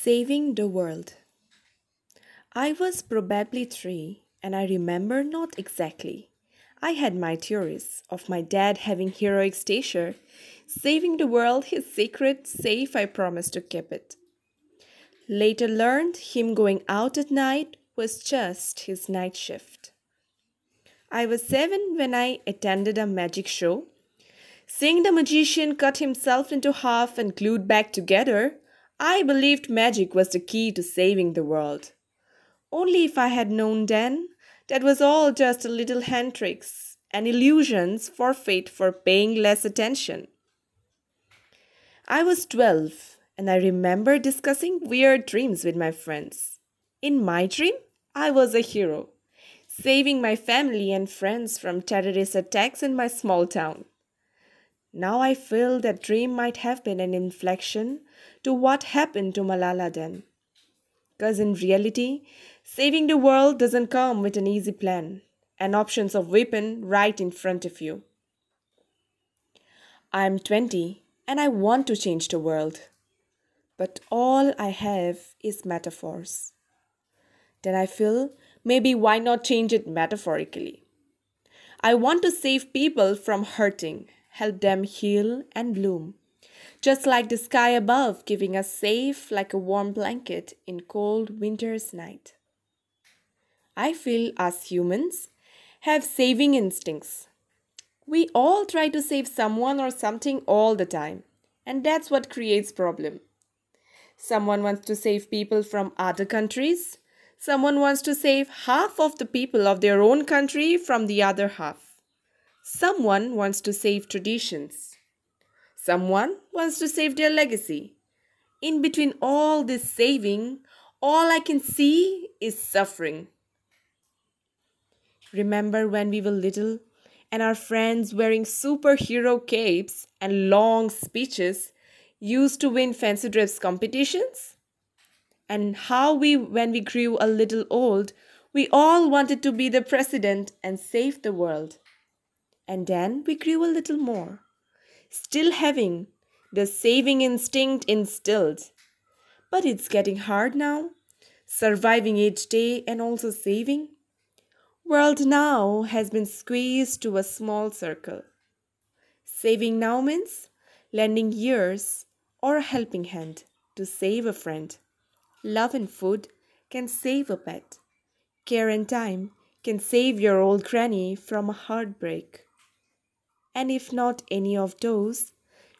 Saving the World. I was probably three, and I remember not exactly. I had my theories of my dad having heroic stature, saving the world his secret safe I promised to keep it. Later learned him going out at night was just his night shift. I was seven when I attended a magic show. Seeing the magician cut himself into half and glued back together, I believed magic was the key to saving the world. Only if I had known then that was all just a little hand tricks and illusions forfeit for paying less attention. I was 12 and I remember discussing weird dreams with my friends. In my dream, I was a hero, saving my family and friends from terrorist attacks in my small town. Now I feel that dream might have been an inflection to what happened to Malala then. Because in reality, saving the world doesn't come with an easy plan and options of weapon right in front of you. I'm 20 and I want to change the world. But all I have is metaphors. Then I feel maybe why not change it metaphorically? I want to save people from hurting help them heal and bloom. Just like the sky above, giving us safe like a warm blanket in cold winter's night. I feel us humans have saving instincts. We all try to save someone or something all the time, and that's what creates problem. Someone wants to save people from other countries. Someone wants to save half of the people of their own country from the other half. Someone wants to save traditions. Someone wants to save their legacy. In between all this saving, all I can see is suffering. Remember when we were little and our friends wearing superhero capes and long speeches used to win fancy dress competitions? And how we, when we grew a little old, we all wanted to be the president and save the world. And then we grew a little more, still having the saving instinct instilled. But it's getting hard now, surviving each day and also saving. World now has been squeezed to a small circle. Saving now means lending years or a helping hand to save a friend. Love and food can save a pet. Care and time can save your old granny from a heartbreak. And if not any of those,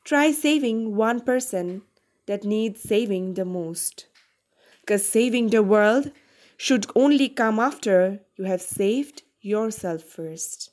try saving one person that needs saving the most. Because saving the world should only come after you have saved yourself first.